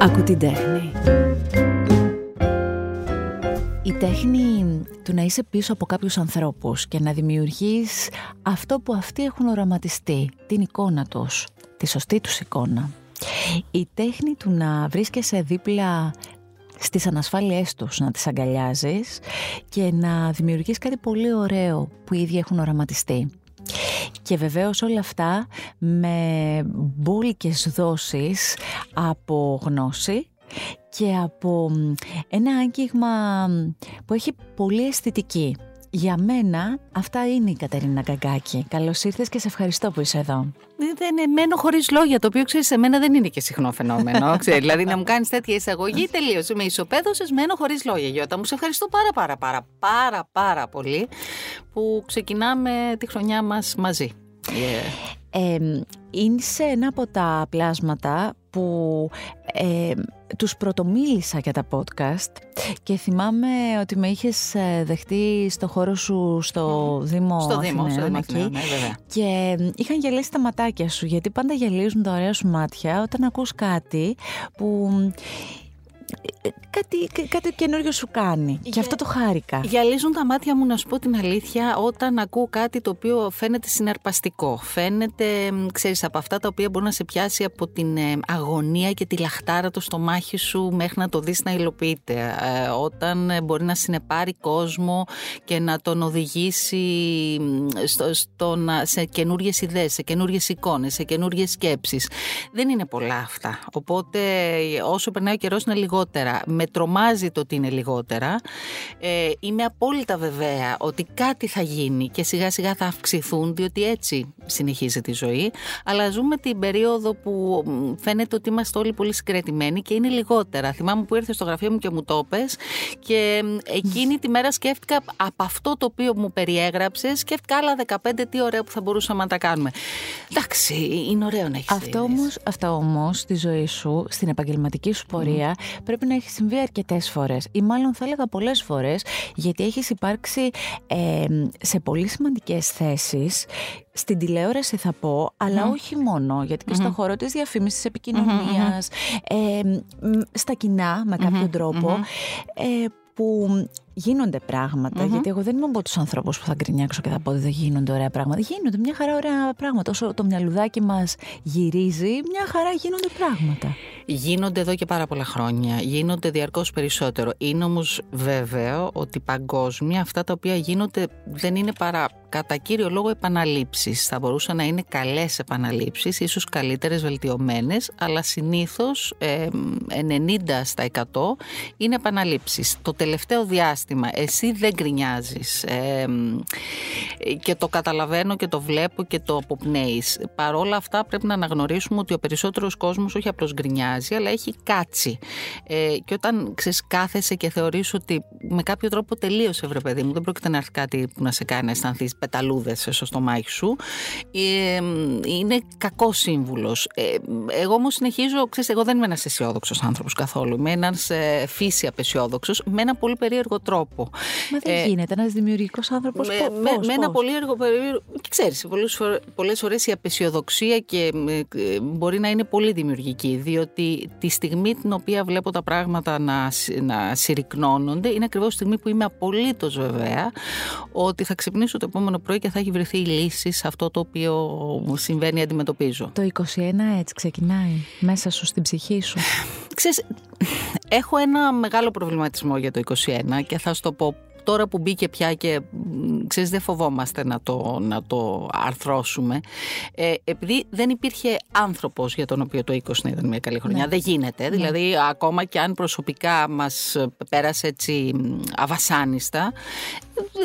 Ακού την τέχνη. Η τέχνη του να είσαι πίσω από κάποιους ανθρώπους και να δημιουργείς αυτό που αυτοί έχουν οραματιστεί, την εικόνα τους, τη σωστή τους εικόνα. Η τέχνη του να βρίσκεσαι δίπλα στις ανασφάλειές τους, να τις αγκαλιάζεις και να δημιουργείς κάτι πολύ ωραίο που οι ίδιοι έχουν οραματιστεί. Και βεβαίως όλα αυτά με μπόλικες δόσεις από γνώση και από ένα άγγιγμα που έχει πολύ αισθητική. Για μένα αυτά είναι η Κατερίνα Γκαγκάκη. Καλώς ήρθες και σε ευχαριστώ που είσαι εδώ. Δεν μένω χωρίς λόγια, το οποίο ξέρεις, σε μένα δεν είναι και συχνό φαινόμενο. ξέρεις, δηλαδή να μου κάνεις τέτοια εισαγωγή, τελείως. Με ισοπαίδωσε, μένω χωρίς λόγια, Γιώτα. Μου σε ευχαριστώ πάρα πάρα πάρα πάρα πάρα πολύ που ξεκινάμε τη χρονιά μας μαζί. Yeah. Ε, είναι σε ένα από τα πλάσματα που ε, τους πρωτομίλησα για τα podcast και θυμάμαι ότι με είχες ε, δεχτεί στο χώρο σου στο Δήμο Στο Δήμο, στο Δήμο ναι, Και είχαν γελίσει τα ματάκια σου γιατί πάντα γελίζουν τα ωραία σου μάτια όταν ακούς κάτι που κάτι, κάτι καινούριο σου κάνει. Και αυτό το χάρηκα. Γυαλίζουν τα μάτια μου να σου πω την αλήθεια όταν ακούω κάτι το οποίο φαίνεται συναρπαστικό. Φαίνεται, ξέρεις, από αυτά τα οποία μπορεί να σε πιάσει από την ε, αγωνία και τη λαχτάρα το στομάχι σου μέχρι να το δεις να υλοποιείται. Ε, όταν ε, μπορεί να συνεπάρει κόσμο και να τον οδηγήσει στο, στο, σε καινούριες ιδέες, σε καινούριες εικόνες, σε καινούριες σκέψεις. Δεν είναι πολλά αυτά. Οπότε όσο περνάει ο καιρός είναι λίγο λιγότερα, με τρομάζει το ότι είναι λιγότερα. Ε, είμαι απόλυτα βεβαία ότι κάτι θα γίνει και σιγά σιγά θα αυξηθούν, διότι έτσι συνεχίζεται η ζωή. Αλλά ζούμε την περίοδο που φαίνεται ότι είμαστε όλοι πολύ συγκρατημένοι και είναι λιγότερα. Θυμάμαι που ήρθε στο γραφείο μου και μου το πες και εκείνη τη μέρα σκέφτηκα από αυτό το οποίο μου περιέγραψες, σκέφτηκα άλλα 15 τι ωραία που θα μπορούσαμε να τα κάνουμε. Εντάξει, είναι ωραίο να έχεις αυτό όμως, αυτό όμως στη ζωή σου, στην επαγγελματική σου πορεία, πρέπει να έχει συμβεί αρκετές φορές. Ή μάλλον θα έλεγα πολλές φορές, γιατί έχεις υπάρξει σε πολύ σημαντικές θέσεις. Στην τηλεόραση θα πω, αλλά όχι μόνο, γιατί και στον χώρο της διαφήμισης, επικοινωνίας, στα κοινά με κάποιον τρόπο, ε, που γίνονται γιατί εγώ δεν είμαι από τους ανθρώπους που θα γκρινιάξω και θα πω ότι δεν γίνονται ωραία πράγματα. Γίνονται μια χαρά ωραία πράγματα. Όσο το μυαλουδάκι μας γυρίζει, μια χαρά γίνονται πράγματα. Γίνονται εδώ και πάρα πολλά χρόνια. Γίνονται διαρκώς περισσότερο. Είναι όμως βέβαιο ότι παγκόσμια αυτά τα οποία γίνονται δεν είναι παρά κατά κύριο λόγο επαναλήψεις. Θα μπορούσαν να είναι καλές επαναλήψεις, ίσως καλύτερες, βελτιωμένες, αλλά συνήθως ε, 90% στα 100 είναι επαναλήψεις. Το τελευταίο διάστημα εσύ δεν γκρινιάζεις. Ε, και το καταλαβαίνω και το βλέπω και το αποπνέεις. Παρ' όλα αυτά πρέπει να αναγνωρίσουμε ότι ο περισσότερος κόσμος όχι απλώς γκρινιάζει αλλά έχει κάτσει. Ε, και όταν ξέρεις, κάθεσαι και θεωρείς ότι με κάποιο τρόπο τελείωσε, βρε παιδί μου, δεν πρόκειται να έρθει κάτι που να σε κάνει να αισθανθείς πεταλούδες στο στομάχι σου, ε, είναι κακός σύμβουλος. Ε, εγώ όμως συνεχίζω, ξέρεις, εγώ δεν είμαι ένας αισιόδοξος άνθρωπος καθόλου. Είμαι ένας ε, φύση απεσιόδοξος με ένα πολύ περίεργο τρόπο. Μα δεν ε, γίνεται ένας δημιουργικός άνθρωπος. Με, με, με, ένα πολύ περίεργο. Ξέρεις, πολλές φορές η απεσιοδοξία και ε, μπορεί να είναι πολύ δημιουργική, διότι τη στιγμή την οποία βλέπω τα πράγματα να, να συρρυκνώνονται είναι ακριβώς τη στιγμή που είμαι απολύτως βεβαία ότι θα ξυπνήσω το επόμενο πρωί και θα έχει βρεθεί η λύση σε αυτό το οποίο συμβαίνει αντιμετωπίζω. Το 21 έτσι ξεκινάει μέσα σου στην ψυχή σου. Ξέρεις, έχω ένα μεγάλο προβληματισμό για το 21 και θα σου το πω τώρα που μπήκε πια και ξέρεις δεν φοβόμαστε να το, να το αρθρώσουμε ε, επειδή δεν υπήρχε άνθρωπος για τον οποίο το 20 ήταν μια καλή χρονιά ναι. δεν γίνεται ναι. δηλαδή ακόμα και αν προσωπικά μας πέρασε έτσι αβασάνιστα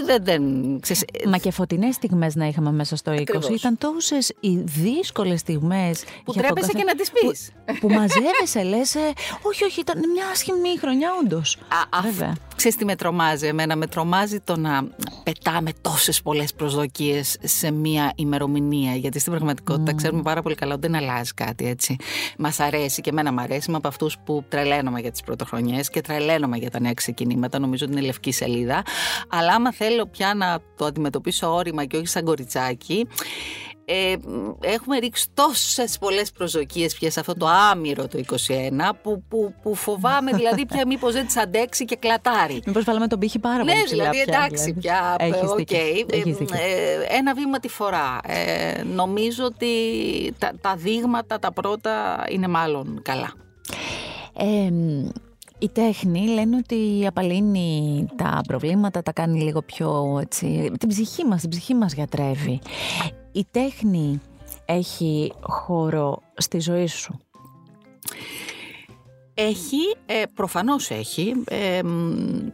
δεν, δεν, ξέρεις, Μα και φωτεινές στιγμές να είχαμε μέσα στο 20. Ήταν τόσες οι δύσκολες στιγμές. Που τρέπεσαι και να τις πεις. Που, που μαζεύεσαι, λες. Ε, όχι, όχι, ήταν μια άσχημη χρονιά, όντως. Βέβαια. Ξέρεις τι με τρομάζει εμένα, με τρομάζει το να πετάμε τόσες πολλές προσδοκίες σε μία ημερομηνία, γιατί στην πραγματικότητα mm. ξέρουμε πάρα πολύ καλά ότι δεν αλλάζει κάτι έτσι. Μας αρέσει και εμένα μου αρέσει, είμαι από αυτούς που τρελαίνομαι για τις πρωτοχρονιές και τρελαίνομαι για τα νέα ξεκινήματα, νομίζω ότι είναι λευκή σελίδα, αλλά άμα θέλω πια να το αντιμετωπίσω όρημα και όχι σαν κοριτσάκι, ε, έχουμε ρίξει τόσες πολλές προσδοκίες πια σε αυτό το άμοιρο το 21 που, που, που φοβάμαι δηλαδή πια μήπως δεν τις αντέξει και κλατάρει. Μήπως βάλαμε τον πήχη πάρα πολύ. Ναι, δηλαδή εντάξει πια. Έχεις οκ. δίκιο, Ε, έχεις δίκιο. ε, ένα βήμα τη φορά. Ε, νομίζω ότι τα, τα δείγματα τα πρώτα είναι μάλλον καλά. Ε, η τέχνη λένε ότι απαλύνει τα προβλήματα, τα κάνει λίγο πιο έτσι, την ψυχή μας, την ψυχή μας γιατρεύει. Η τέχνη έχει χώρο στη ζωή σου; Έχει, ε, προφανώς έχει. Ε, μ,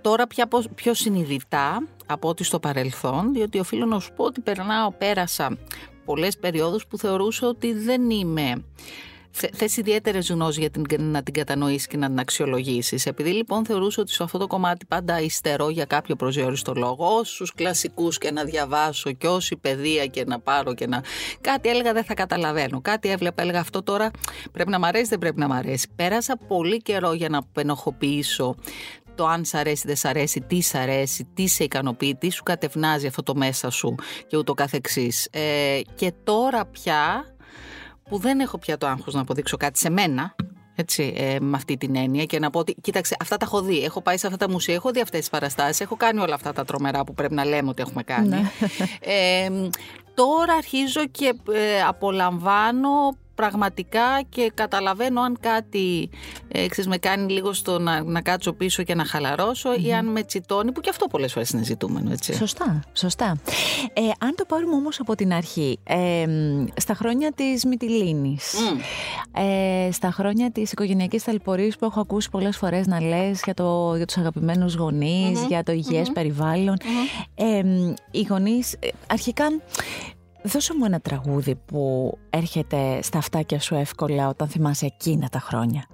τώρα πια πώς- πιο συνειδητά από ό,τι στο παρελθόν, διότι οφείλω να σου πω ότι περνάω, πέρασα πολλές περιόδους που θεωρούσα ότι δεν είμαι θε- θες ιδιαίτερες ζουνός για την, να την κατανοήσεις και να την αξιολογήσεις. Επειδή λοιπόν θεωρούσα ότι σε αυτό το κομμάτι πάντα υστερώ για κάποιο προσδιοριστό λόγο, όσους κλασικούς και να διαβάσω και όση παιδεία και να πάρω και να. Κάτι έλεγα δεν θα καταλαβαίνω. Κάτι έβλεπα, έλεγα αυτό τώρα πρέπει να μ' αρέσει, δεν πρέπει να μ' αρέσει. Πέρασα πολύ καιρό για να πενοχοποιήσω το αν σ' αρέσει, δεν σ' αρέσει, τι σ' αρέσει, τι σε ικανοποιεί, τι σου κατευνάζει αυτό το μέσα σου και ούτω καθεξής. Ε, και τώρα πια που δεν έχω πια το άγχος να αποδείξω κάτι σε μένα, έτσι, ε, με αυτή την έννοια και να πω ότι, κοίταξε, αυτά τα έχω δει. Έχω πάει σε αυτά τα μουσεία, έχω δει αυτές τις παραστάσεις, έχω κάνει όλα αυτά τα τρομερά που πρέπει να λέμε ότι έχουμε κάνει. Ναι. Ε, τώρα αρχίζω και ε, απολαμβάνω πραγματικά και καταλαβαίνω αν κάτι ε, ξέρεις, με κάνει λίγο στο να, να κάτσω πίσω και να χαλαρωσω ή αν με τσιτώνει, που και αυτό πολλές φορές είναι ζητούμενο, έτσι. Σωστά, σωστά. Ε, αν το πάρουμε όμως από την αρχή, ε, μ, στα χρόνια της Μυτιλίνης, Μμ. ε, στα χρόνια της οικογενειακής ταλαιπωρίας που έχω ακούσει πολλές φορές να λες για, το, για τους αγαπημένους γονείς, για το υγιες περιβάλλον, ε, μ, οι γονείς ε, αρχικά... Δώσε μου ένα τραγούδι που έρχεται στα αυτάκια σου εύκολα όταν θυμάσαι εκείνα τα χρόνια.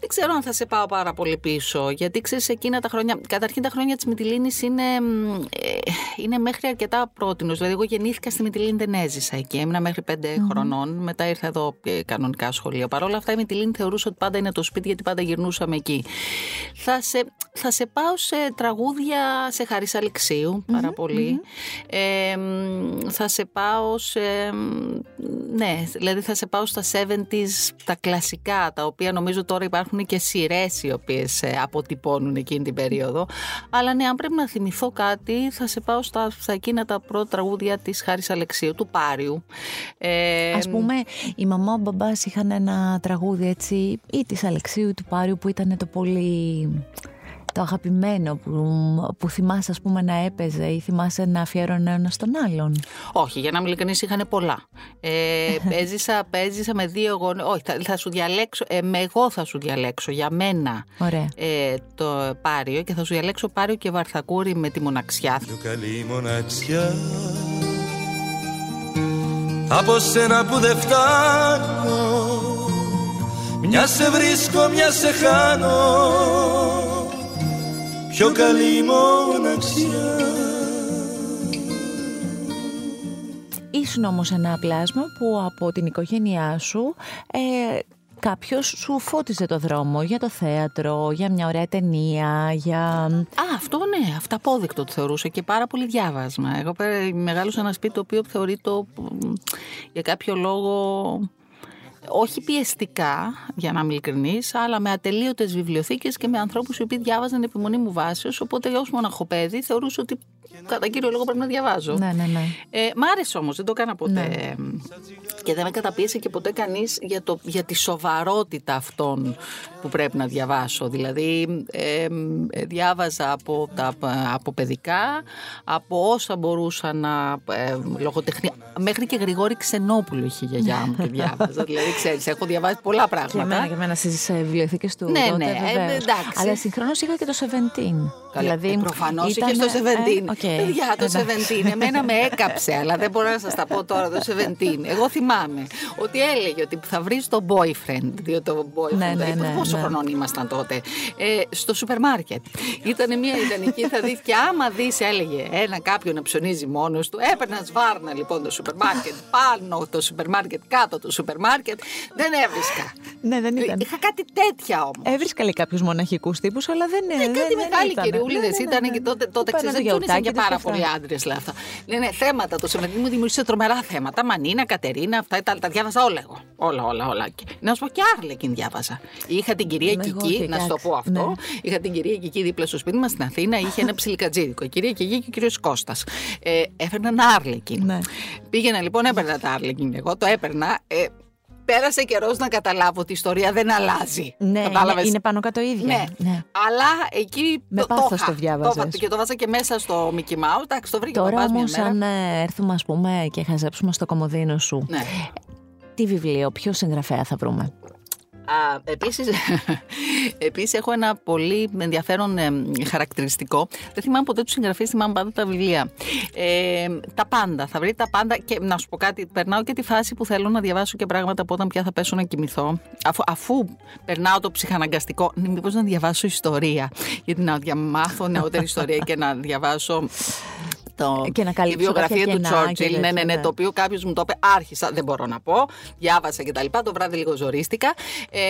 Δεν ξέρω αν θα σε πάω πάρα πολύ πίσω, γιατί ξέρεις εκείνα τα χρόνια. Καταρχήν τα χρόνια της Μυτιλίνης είναι, μ, ε, είναι μέχρι αρκετά πρότινο. Δηλαδή, εγώ γεννήθηκα στη Μυτιλίνη, δεν έζησα εκεί. Έμεινα μέχρι πέντε χρονών. Μετά ήρθα εδώ ε, κανονικά σχολείο. Παρ' όλα αυτά, η Μυτιλίνη θεωρούσα ότι πάντα είναι το σπίτι, γιατί πάντα γυρνούσαμε εκεί. Θα σε, θα σε πάω σε τραγούδια σε Χαρίς Αλεξίου, πάρα πολύ. Ε, μ, θα σε πάω σε. μ, Ναι, δηλαδή θα σε πάω στα 70s, τα κλασικά, τα οποία νομίζω τώρα υπάρχουν και σειρές οι οποίες αποτυπώνουν εκείνη την περίοδο. Αλλά ναι, αν πρέπει να θυμηθώ κάτι, θα σε πάω στα, στα εκείνα τα πρώτα τραγούδια της Χάρης Αλεξίου, του Πάριου. Ε, Ας πούμε, η μαμά, ο μπαμπάς είχαν ένα τραγούδι έτσι, ή της Αλεξίου ή του Πάριου που ήταν το πολύ το αγαπημένο που, που θυμάσαι ας πούμε να έπαιζε ή θυμάσαι να αφιέρωνε ένας στον άλλον; Όχι, για να είμαι ειλικρινής, είχαν πολλά. Ε, έζησα, έζησα με δύο γονείς. Όχι, θα, θα σου διαλέξω, ε, με εγώ θα σου διαλέξω για μένα Ωραία. ε, το Πάριο και θα σου διαλέξω Πάριο και Βαρθακούρη με τη μοναξιά. Πιο καλή μοναξιά Από σένα που δεν φτάνω Μια σε βρίσκω, μια σε χάνω Πιο καλή μοναξιά Ήσουν όμως ένα πλάσμα που από την οικογένειά σου ε, κάποιος σου φώτιζε το δρόμο για το θέατρο, για μια ωραία ταινία, για... Α, αυτό ναι, αυταπόδεικτο το θεωρούσα και πάρα πολύ διάβασμα. Εγώ πέρα- μεγάλωσα ένα σπίτι το οποίο θεωρεί το μ, για κάποιο λόγο όχι πιεστικά, για να είμαι ειλικρινής, αλλά με ατελείωτες βιβλιοθήκες και με ανθρώπους οι οποίοι διάβαζαν επιμονή μου βάσεως, οπότε ως μοναχοπέδι θεωρούσα ότι κατά κύριο λόγο πρέπει να διαβάζω. Ναι, ναι, ναι. Ε, μ' άρεσε όμως, δεν το έκανα ποτέ. Και δεν με καταπίεσε και ποτέ κανείς για, το, για τη σοβαρότητα αυτών που πρέπει να διαβάσω. Δηλαδή, ε, ε, διάβαζα από, τα, από παιδικά, από όσα μπορούσα να ε, λογοτεχνία. Μέχρι και Γρηγόρη Ξενόπουλο είχε η γιαγιά μου και διάβαζα. δηλαδή, ξέρεις, έχω διαβάσει πολλά Και πράγματα. εμένα, και εμένα στις ε, βιβλιοθήκες του Ναι, τότε, ναι, ε, βεβαίως. εντάξει. Αλλά συγχρόνως είχα και το Seventeen. Καλά, ε, προφανώς είχε ήταν- στο Seventeen. ε, οκ. Παιδιά, το Εντάξει. Seventeen. Εμένα με έκαψε, αλλά δεν μπορώ να σας τα πω τώρα το Seventeen. Εγώ θυμάμαι ότι έλεγε ότι θα βρεις το boyfriend, διότι το boyfriend, Ναι, ναι, δηλαδή, ναι, πόσο ναι. χρονών ήμασταν τότε, ε, στο σούπερ μάρκετ. Ήταν μια ιδανική, θα δεις και άμα δεις, έλεγε, ένα κάποιον να ψωνίζει μόνος του, έπαιρνα σβάρνα λοιπόν το σούπερ μάρκετ, πάνω το σούπερ μάρκετ, κάτω το σούπερ μάρκετ, δεν έβρισκα. Ναι, δεν ήταν. Είχα κάτι τέτοια όμως. Έβρισκα λέει κάποιους μοναχικούς τύπους, αλλά δεν είναι. Ε, κάτι μεγάλοι κυριούληδες ήταν και τότε, τότε Παίρνανε ξέρεις, δεν γιαουρτάκια και πάρα πολλοί άντρες λέει αυτά. Λένε θέματα. Το Seventeen μου δημιούργησε τρομερά θέματα. Μανίνα, Κατερίνα, αυτά τα, τα διάβασα όλα εγώ. Όλα, όλα, όλα. Και, να σου πω και Άρλεκιν διάβασα. Είχα την κυρία ναι, Κική, να σου το πω αυτό. Ναι. Είχα την κυρία Κική δίπλα στο σπίτι μας στην Αθήνα. Είχε ένα ψιλικατζίδικο. Η κυρία Κική και ο κύριος Κώστας. Ε, έφερναν Άρλεκιν. Ναι. Πήγαινα λοιπόν, έπαιρνα τα Άρλεκιν. Εγώ το έπαιρνα. Ε, πέρασε καιρός να καταλάβω ότι η ιστορία δεν αλλάζει. Ναι, είναι, είναι πάνω κάτω ίδια. Ναι. ναι. Αλλά εκεί. Με το, το, το διάβαζα. Και το βάζα και μέσα στο Mickey Mouse. Εντάξει, το βρήκα Τώρα όμως, αν ε, έρθουμε ας πούμε, και χαζέψουμε στο κομμωδίνο σου. Ναι. Τι βιβλίο, ποιο συγγραφέα θα βρούμε; Α, επίσης, επίσης έχω ένα πολύ ενδιαφέρον ε, χαρακτηριστικό. Δεν θυμάμαι ποτέ τους συγγραφείς, θυμάμαι πάντα τα βιβλία. Ε, τα πάντα, θα βρει τα πάντα και να σου πω κάτι, περνάω και τη φάση που θέλω να διαβάσω και πράγματα από όταν πια θα πέσω να κοιμηθώ. Αφού, αφού περνάω το ψυχαναγκαστικό, μήπως να διαβάσω ιστορία, γιατί να διαμάθω νεότερη ιστορία και να διαβάσω το, και να η βιογραφία του Τσόρτσιλ. Ναι, ναι, ναι, το οποίο κάποιος μου το είπε. Άρχισα, δεν μπορώ να πω. Διάβασα και τα λοιπά. Το βράδυ λίγο ζορίστηκα. Ε,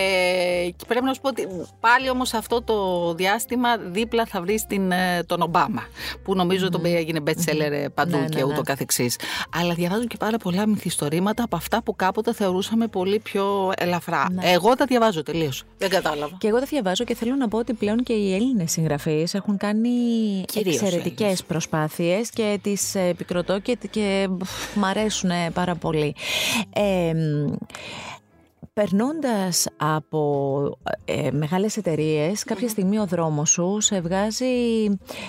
και πρέπει να σου πω ότι πάλι όμως αυτό το διάστημα δίπλα θα βρεις ε, τον Ομπάμα. Που νομίζω mm. τον έγινε best seller παντού ναι, και ναι, ούτω ναι. καθεξής. Αλλά διαβάζω και πάρα πολλά μυθιστορήματα από αυτά που κάποτε θεωρούσαμε πολύ πιο ελαφρά. Ναι. Εγώ τα διαβάζω τελείως. Δεν κατάλαβα. Και εγώ τα διαβάζω και θέλω να πω ότι πλέον και οι Έλληνες συγγραφείς έχουν κάνει εξαιρετικές προσπάθειες και τις επικροτώ και, και μ' αρέσουν πάρα πολύ. Ε, Περνώντας από ε, μεγάλες εταιρείες, κάποια στιγμή ο δρόμος σου σε βγάζει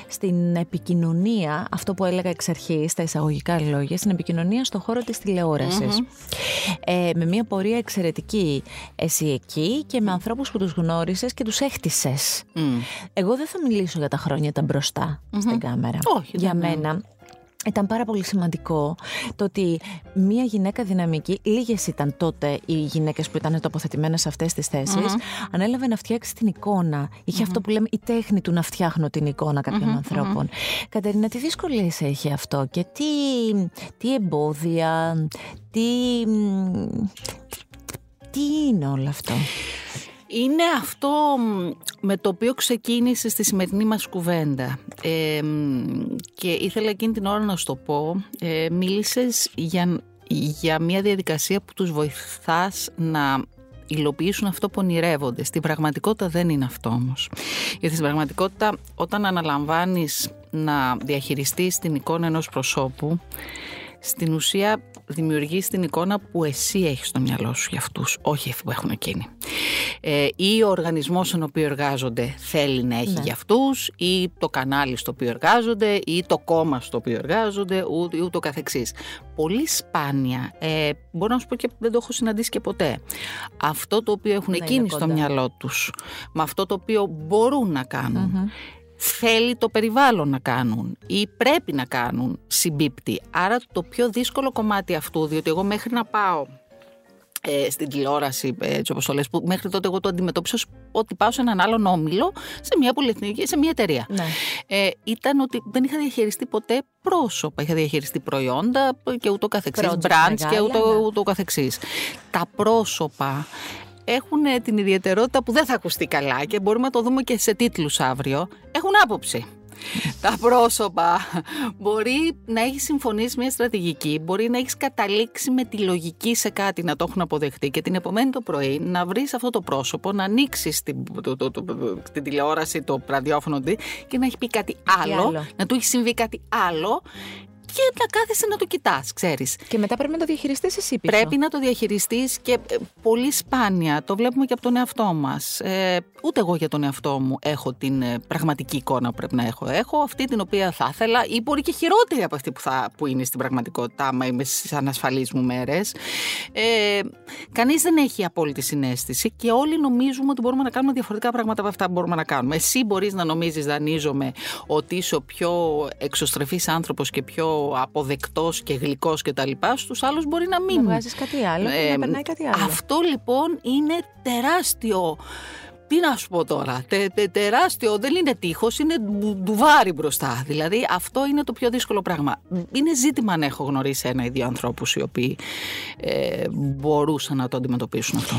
στην επικοινωνία, αυτό που έλεγα εξ αρχής, στα εισαγωγικά λόγια, στην επικοινωνία στον χώρο της τηλεορασης Ε, με μια πορεία εξαιρετική εσύ εκεί και με ανθρώπους που τους γνώρισες και τους έχτισες. Εγώ δεν θα μιλήσω για τα χρόνια τα μπροστά στην κάμερα. Όχι, για μένα ήταν πάρα πολύ σημαντικό το ότι μία γυναίκα δυναμική, λίγες ήταν τότε οι γυναίκες που ήταν τοποθετημένες σε αυτές τις θέσεις, ανέλαβε να φτιάξει την εικόνα. αυτό που λέμε η τέχνη του να φτιάχνω την εικόνα κάποιων ανθρώπων. Κατερίνα, τι δυσκολίε έχει αυτό και τι, τι εμπόδια, τι, τι είναι όλο αυτό; Είναι αυτό με το οποίο ξεκίνησε στη σημερινή μας κουβέντα. Ε, και ήθελα εκείνη την ώρα να σου το πω. Ε, μίλησες για, για μια διαδικασία που τους βοηθάς να υλοποιήσουν αυτό που ονειρεύονται. Στην πραγματικότητα δεν είναι αυτό όμως. Γιατί στην πραγματικότητα όταν αναλαμβάνεις να διαχειριστείς την εικόνα ενός προσώπου, στην ουσία δημιουργείς την εικόνα που εσύ έχεις στο μυαλό σου για αυτούς, όχι αυτοί που έχουν εκείνοι ε, ή ο οργανισμός στον οποίο εργάζονται θέλει να έχει ναι. για αυτούς ή το κανάλι στο οποίο εργάζονται ή το κόμμα στο οποίο εργάζονται ή ούτω καθεξής. Πολύ σπάνια, ε, μπορώ να σου πω και δεν το έχω συναντήσει και ποτέ, αυτό το οποίο έχουν εκείνοι στο μυαλό τους, με αυτό το οποίο μπορούν να κανουν θέλει το περιβάλλον να κάνουν ή πρέπει να κάνουν συμπίπτει. Άρα το πιο δύσκολο κομμάτι αυτού, διότι εγώ μέχρι να πάω ε, στην τηλεόραση, έτσι όπως το λες, που μέχρι τότε εγώ το αντιμετώπισα ότι πάω σε έναν άλλον όμιλο, σε μια πολυεθνική, σε μια εταιρεία. Ναι. Ε, ήταν ότι δεν είχα διαχειριστεί ποτέ πρόσωπα. Είχα διαχειριστεί προϊόντα και ούτω καθεξής, brands και ούτω, ναι. ούτω καθεξής. Τα πρόσωπα έχουν την ιδιαιτερότητα που δεν θα ακουστεί καλά και μπορούμε να το δούμε και σε τίτλους αύριο. Έχουν άποψη τα πρόσωπα. Μπορεί να έχεις συμφωνήσει μια στρατηγική, μπορεί να έχεις καταλήξει με τη λογική σε κάτι να το έχουν αποδεχτεί και την επομένη το πρωί να βρεις αυτό το πρόσωπο, να ανοίξεις την, την τηλεόραση, το ραδιόφωνο και να έχει πει κάτι άλλο, άλλο, να του έχει συμβεί κάτι άλλο και να κάθεσαι να το κοιτάς, ξέρεις. Και μετά πρέπει να το διαχειριστείς εσύ πίσω. Πρέπει να το διαχειριστείς και ε, πολύ σπάνια. Το βλέπουμε και από τον εαυτό μας. Ε, ούτε εγώ για τον εαυτό μου έχω την ε, πραγματική εικόνα που πρέπει να έχω. Έχω αυτή την οποία θα ήθελα ή μπορεί και χειρότερη από αυτή που, θα, που είναι στην πραγματικότητα, άμα είμαι στι ανασφαλείς μου μέρες. Ε, Κανείς δεν έχει απόλυτη συνέστηση και όλοι νομίζουμε ότι μπορούμε να κάνουμε διαφορετικά πράγματα από αυτά που μπορούμε να κάνουμε. Εσύ μπορείς να νομίζεις, δανείζομαι, ότι είσαι ο πιο εξωστρεφής άνθρωπος και πιο αποδεκτός και γλυκός και τα λοιπά, στους άλλους μπορεί να μην. Να βγάζεις κάτι άλλο ε, να περνάει κάτι άλλο. Αυτό λοιπόν είναι τεράστιο τι να σου πω τώρα, τε, τε, τεράστιο, δεν είναι τείχος, είναι ντουβάρι μπροστά. Δηλαδή αυτό είναι το πιο δύσκολο πράγμα. Είναι ζήτημα αν έχω γνωρίσει ένα ή δύο ανθρώπους οι οποίοι ε, μπορούσαν να το αντιμετωπίσουν αυτό.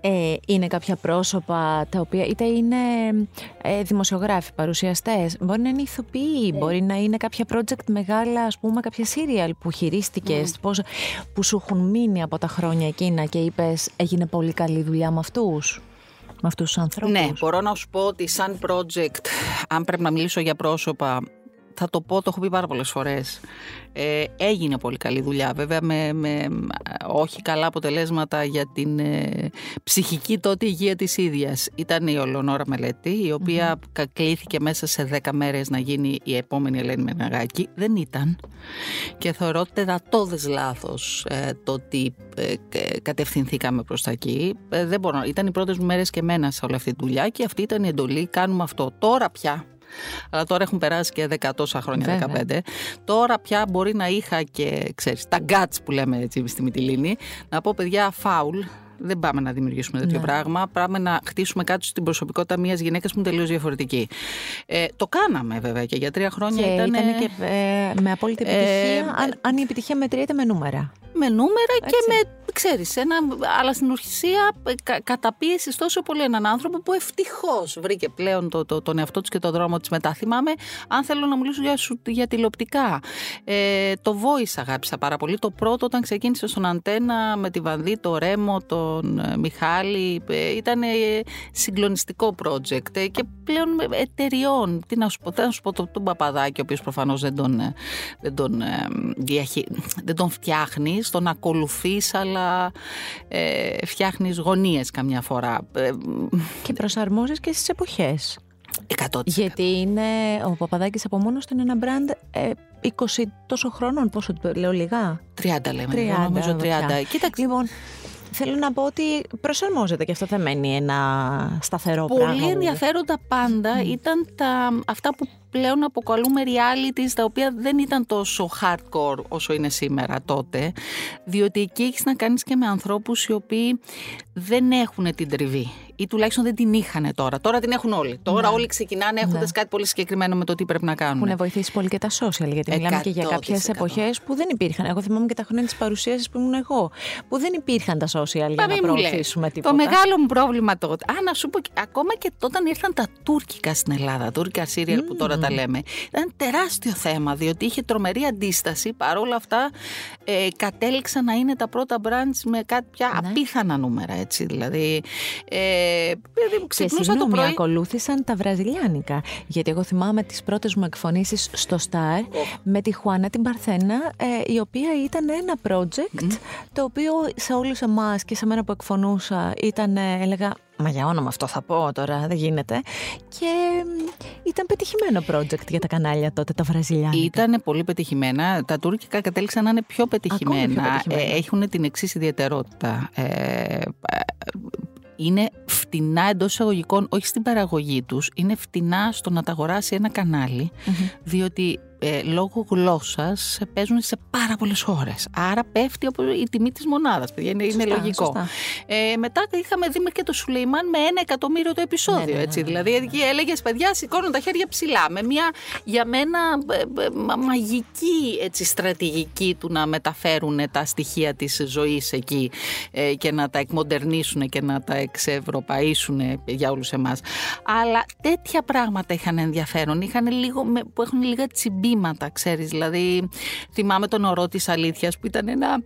Ε, είναι κάποια πρόσωπα τα οποία είτε είναι ε, δημοσιογράφοι, παρουσιαστές, μπορεί να είναι ηθοποιοί, μπορεί να είναι κάποια project μεγάλα, ας πούμε κάποια serial που χειρίστηκες, πώς, που σου έχουν μείνει από τα χρόνια εκείνα και είπες έγινε πολύ καλή δουλειά με αυτούς με αυτούς τους ανθρώπους. Ναι, μπορώ να σου πω ότι σαν project, αν πρέπει να μιλήσω για πρόσωπα, θα το πω, το έχω πει πάρα πολλές φορές. Ε, έγινε πολύ καλή δουλειά, βέβαια με, με όχι καλά αποτελέσματα για την ε, ψυχική τότε υγεία της ίδιας. Ήταν η Ολονόρα Μελέτη, η οποία mm κλήθηκε μέσα σε 10 μέρες να γίνει η επόμενη Ελένη Μεναγάκη. Δεν ήταν. Και θεωρώ τερατώδες λάθος ε, το ότι ε, κατευθυνθήκαμε προς τα εκεί. Ε, δεν μπορώ, ήταν οι πρώτες μου μέρες και μένα σε όλη αυτή τη δουλειά και αυτή ήταν η εντολή, κάνουμε αυτό. Τώρα πια αλλά τώρα έχουν περάσει και 10 τόσα χρόνια, 15. Τώρα πια μπορεί να είχα και, ξέρεις, τα guts που λέμε έτσι στη Μυτιλίνη, να πω παιδιά φάουλ, δεν πάμε να δημιουργήσουμε τέτοιο ναι. πράγμα. Πάμε να χτίσουμε κάτι στην προσωπικότητα μιας γυναίκας που είναι τελείως διαφορετική. Ε, το κάναμε βέβαια και για τρία χρόνια και ήταν. Ήταν και ε, με απόλυτη επιτυχία, ε, αν, αν η επιτυχία μετριέται με νούμερα. Με νούμερα και με ξέρεις, ένα, αλλά στην ουσία κα, καταπίεσης τόσο πολύ έναν άνθρωπο που ευτυχώς βρήκε πλέον το, το, τον εαυτό του και τον δρόμο της μετά. Θυμάμαι, αν θέλω να μιλήσω για, για τηλεοπτικά, ε, το Voice αγάπησα πάρα πολύ. Το πρώτο όταν ξεκίνησε στον Αντένα με τη Βανδί, το Ρέμο, τον ε, Μιχάλη, ε, ήταν συγκλονιστικό project ε, και πλέον εταιριών. Τι να σου πω, να σου πω τον, τον Παπαδάκη, ο οποίος προφανώς δεν τον, δεν τον, δεν τον φτιάχνει, τον ακολουθείς, αλλά αλλά ε, φτιάχνεις γωνίες καμιά φορά. Ε, και προσαρμόζεις και στις εποχές. 100%. Γιατί είναι, ο Παπαδάκης από μόνος του είναι ένα μπραντ ε, 20 τόσο χρόνων, πόσο λέω λιγά. 30 λέμε, 30, νομίζω 30. Κοίταξε. Λοιπόν, θέλω να πω ότι προσαρμόζεται και αυτό θα μένει ένα σταθερό Πολύ πράγμα. Πολύ ενδιαφέροντα πάντα ήταν τα, αυτά που πλέον αποκαλούμε realities τα οποία δεν ήταν τόσο hardcore όσο είναι σήμερα τότε διότι εκεί έχεις να κάνεις και με ανθρώπους οι οποίοι δεν έχουν την τριβή ή τουλάχιστον δεν την είχαν τώρα. Τώρα την έχουν όλοι. Τώρα ναι. όλοι ξεκινάνε έχοντας ναι. κάτι πολύ συγκεκριμένο με το τι πρέπει να κάνουν. Έχουν βοηθήσει πολύ και τα social, γιατί μιλάμε και για κάποιες εποχές που δεν υπήρχαν. Εγώ θυμάμαι και τα χρόνια της παρουσίασης που ήμουν εγώ, που δεν υπήρχαν τα social για να προωθήσουμε τίποτα. Το μεγάλο μου πρόβλημα τότε. Α, να σου πω, ακόμα και όταν ήρθαν τα τουρκικά στην Ελλάδα, τουρκικά σύριαλ mm. που τώρα τα λέμε, ήταν τεράστιο θέμα, διότι είχε τρομερή αντίσταση. Παρ' όλα αυτά, ε, κατέληξαν να είναι τα πρώτα brands με κάτι πια ναι. απίθανα νούμερα, έτσι. Δηλαδή, ε, παιδί και συγγνώμη, το πρωί... ακολούθησαν τα βραζιλιάνικα. Γιατί εγώ θυμάμαι τις πρώτες μου εκφωνήσεις στο Star με τη Χουάνα την Παρθένα, ε, η οποία ήταν ένα project το οποίο σε όλους εμάς και σε μένα που εκφωνούσα ήταν, ε, έλεγα, Μα για όνομα αυτό θα πω τώρα, δεν γίνεται. Και ήταν πετυχημένο project για τα κανάλια τότε, τα βραζιλιάνικα. Ήταν πολύ πετυχημένα. Τα τουρκικά κατέληξαν να είναι πιο πετυχημένα. Πιο πετυχημένα. Ε, έχουν την εξής ιδιαιτερότητα. Ε, είναι φτηνά εντός εισαγωγικών, όχι στην παραγωγή τους, είναι φτηνά στο να τα αγοράσει ένα διότι ε, λόγω γλώσσας παίζουν σε πάρα πολλές χώρες. Άρα πέφτει η τιμή της μονάδας. Είναι, είναι λογικό. Ε, μετά είχαμε δει και το Σουλεϊμάν με ένα εκατομμύριο το επεισόδιο. Ναι, ναι, έτσι, ναι, δηλαδή έλεγες παιδιά, σηκώνουν τα χέρια ψηλά. Με μια για μένα ε, ε, μαγική έτσι, στρατηγική του να μεταφέρουν τα στοιχεία της ζωής εκεί ε, και να τα εκμοντερνήσουν και να τα εξευρωπαίσουν για όλους εμάς. Αλλά τέτοια πράγματα είχαν ενδιαφέρον. Είχαν λίγο, που έχουν λίγα τσιμπή βήματα, ξέρεις. Δηλαδή, θυμάμαι τον ορό της αλήθειας που ήταν ένα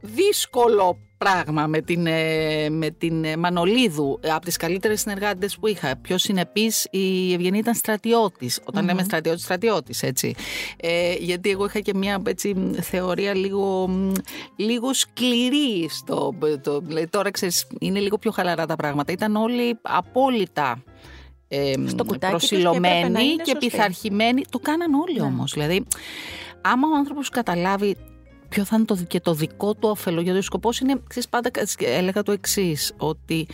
δύσκολο πράγμα με την, ε, με την ε, Μανολίδου από τις καλύτερες συνεργάτες που είχα. Πιο συνεπής η Ευγενή ήταν στρατιώτης. Όταν mm-hmm. λέμε στρατιώτης, στρατιώτης έτσι. Ε, γιατί εγώ είχα και μια έτσι, θεωρία λίγο, λίγο σκληρή στο, το, τώρα ξέρεις είναι λίγο πιο χαλαρά τα πράγματα. Ήταν όλοι απόλυτα ε, προσιλωμένοι και, και πειθαρχημένοι. Το κάναν όλοι ναι. όμως. Δηλαδή, άμα ο άνθρωπος καταλάβει ποιο θα είναι το, και το δικό του όφελο, γιατί ο σκοπός είναι, ξέρεις, πάντα έλεγα το εξής ότι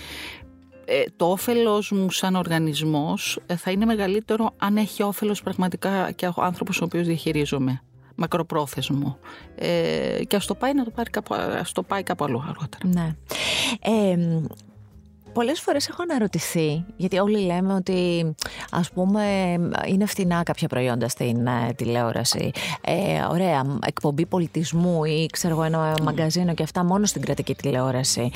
ε, το όφελος μου σαν οργανισμός ε, θα είναι μεγαλύτερο αν έχει όφελος πραγματικά και ο άνθρωπος ο οποίος διαχειρίζομαι μακροπρόθεσμο. Ε, και ας το πάει να το πάρει κάπου, ας το πάει κάπου αλλού αργότερα. Ναι. Ε, πολλές φορές έχω αναρωτηθεί, γιατί όλοι λέμε ότι ας πούμε είναι φθηνά κάποια προϊόντα στην ε, τηλεόραση. Ε, ωραία, εκπομπή πολιτισμού ή ξέρω εγώ ένα μαγκαζίνο και αυτά μόνο στην κρατική τηλεόραση.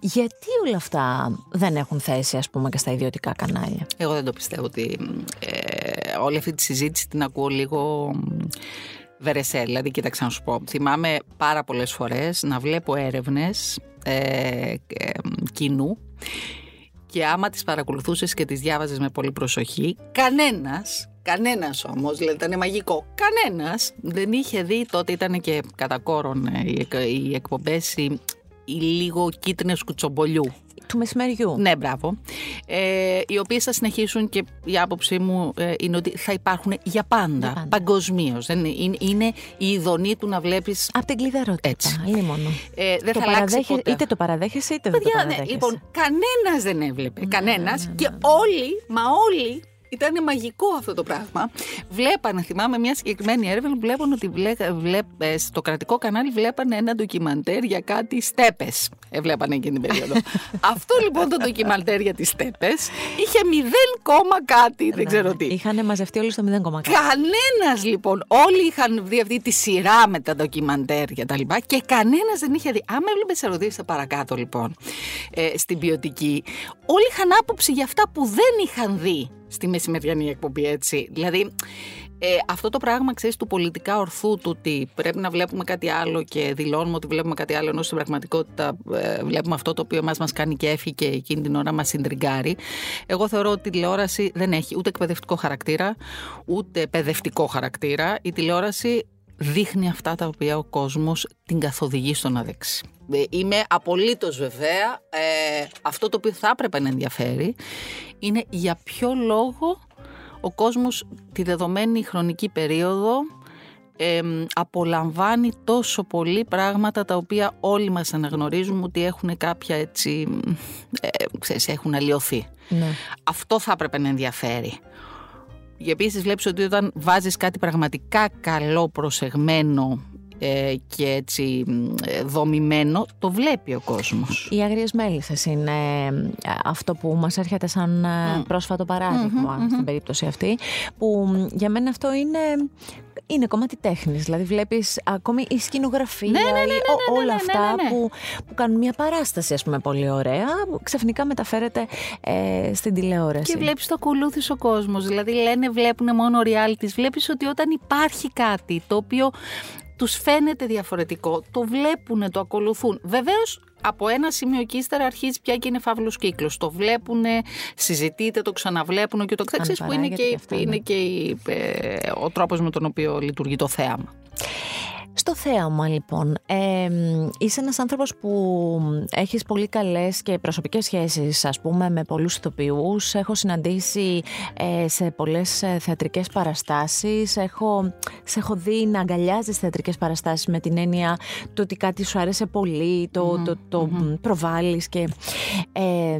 Γιατί όλα αυτά δεν έχουν θέση ας πούμε και στα ιδιωτικά κανάλια; Εγώ δεν το πιστεύω ότι ε, όλη αυτή τη συζήτηση την ακούω λίγο βερεσέ. Δηλαδή, κοίταξε να σου πω. Θυμάμαι πάρα πολλές φορές να βλέπω έρευνες ε, κοινού. Και άμα τις παρακολουθούσες και τις διάβαζες με πολύ προσοχή, κανένας, κανένας όμως, δηλαδή ήταν μαγικό, κανένας δεν είχε δει, τότε ήταν και κατά κόρον ε, οι εκπομπές, οι, οι λίγο κίτρινες κουτσομπολιού του μεσημεριού. Ναι, μπράβο. Ε, οι οποίες θα συνεχίσουν και η άποψή μου ε, είναι ότι θα υπάρχουν για πάντα. πάντα. Παγκοσμίως. Είναι, είναι η ειδονή του να βλέπεις. Από την κλειδαρότητα. Έτσι. μόνο. Ε, δεν το θα αλλάξει ποτέ. Είτε το παραδέχεσαι είτε δεν το ναι, παραδέχεσαι. Ναι, λοιπόν, κανένας δεν έβλεπε. Ναι, κανένας. Ναι, και όλοι, μα όλοι ήταν μαγικό αυτό το πράγμα. Βλέπανε, θυμάμαι μια συγκεκριμένη έρευνα που βλέπουν ότι βλέπ, ε, στο κρατικό κανάλι βλέπανε ένα ντοκιμαντέρ για κάτι στέπες. Ε, βλέπανε εκείνη την περίοδο. αυτό λοιπόν το ντοκιμαντέρ για τις στέπες είχε 0, κάτι, δεν ξέρω ναι, τι. Είχαν μαζευτεί όλοι στο 0, κάτι. Κανένας λοιπόν. Όλοι είχαν δει αυτή τη σειρά με τα ντοκιμαντέρ και τα λοιπά και κανένας δεν είχε δει. Άμα έβλεπε σε ερωτήσει παρακάτω λοιπόν ε, στην ποιοτική, όλοι είχαν άποψη για αυτά που δεν είχαν δει στη μεσημεριανή εκπομπή, έτσι. Δηλαδή, ε, αυτό το πράγμα, ξέρεις, του πολιτικά ορθού, του ότι πρέπει να βλέπουμε κάτι άλλο και δηλώνουμε ότι βλέπουμε κάτι άλλο, ενώ στην πραγματικότητα ε, βλέπουμε αυτό το οποίο μας μας κάνει κέφι και εκείνη την ώρα μας συντριγκάρει. Εγώ θεωρώ ότι η τηλεόραση δεν έχει ούτε εκπαιδευτικό χαρακτήρα, ούτε παιδευτικό χαρακτήρα. Η τηλεόραση δείχνει αυτά τα οποία ο κόσμος την καθοδηγεί στο να δέξει. Ε, είμαι απολύτως βεβαία, ε, αυτό το οποίο θα έπρεπε να ενδιαφέρει είναι για ποιο λόγο ο κόσμος τη δεδομένη χρονική περίοδο ε, απολαμβάνει τόσο πολύ πράγματα τα οποία όλοι μας αναγνωρίζουμε ότι έχουν κάποια έτσι, ε, ξέρεις, έχουν αλλοιωθεί. Ναι. Αυτό θα έπρεπε να ενδιαφέρει. Επίσης βλέπεις ότι όταν βάζεις κάτι πραγματικά καλό, προσεγμένο ε, και έτσι ε, δομημένο, το βλέπει ο κόσμος. Οι άγριες μέλισσες είναι ε, αυτό που μας έρχεται σαν πρόσφατο στην περίπτωση αυτή, που για μένα αυτό είναι είναι κομμάτι τέχνης. Δηλαδή, βλέπεις ακόμη η σκηνογραφία, ναι, ναι, ναι, όλα αυτά που, που κάνουν μια παράσταση, ας πούμε, πολύ ωραία, που ξαφνικά μεταφέρεται ε, στην τηλεόραση. Και βλέπεις το ακολούθησε ο κόσμος. Δηλαδή, λένε, βλέπουν μόνο reality. Βλέπεις ότι όταν υπάρχει κάτι το οποίο τους φαίνεται διαφορετικό, το βλέπουν, το ακολουθούν. Βεβαίως, από ένα σημείο και ύστερα αρχίζει πια και είναι φαύλος κύκλος. Το βλέπουν, συζητείτε, το ξαναβλέπουν και το ξέρεις που είναι και, είναι ναι. και ε, ο τρόπος με τον οποίο λειτουργεί το θέαμα. Στο θέαμα λοιπόν, ε, είσαι ένας άνθρωπος που έχεις πολύ καλές και προσωπικές σχέσεις ας πούμε με πολλούς ηθοποιούς. Έχω συναντήσει ε, σε πολλές ε, θεατρικές παραστάσεις. Έχω, σε έχω δει να αγκαλιάζεις θεατρικές παραστάσεις με την έννοια το ότι κάτι σου άρεσε πολύ, το, το, το, προβάλλεις και... Ε,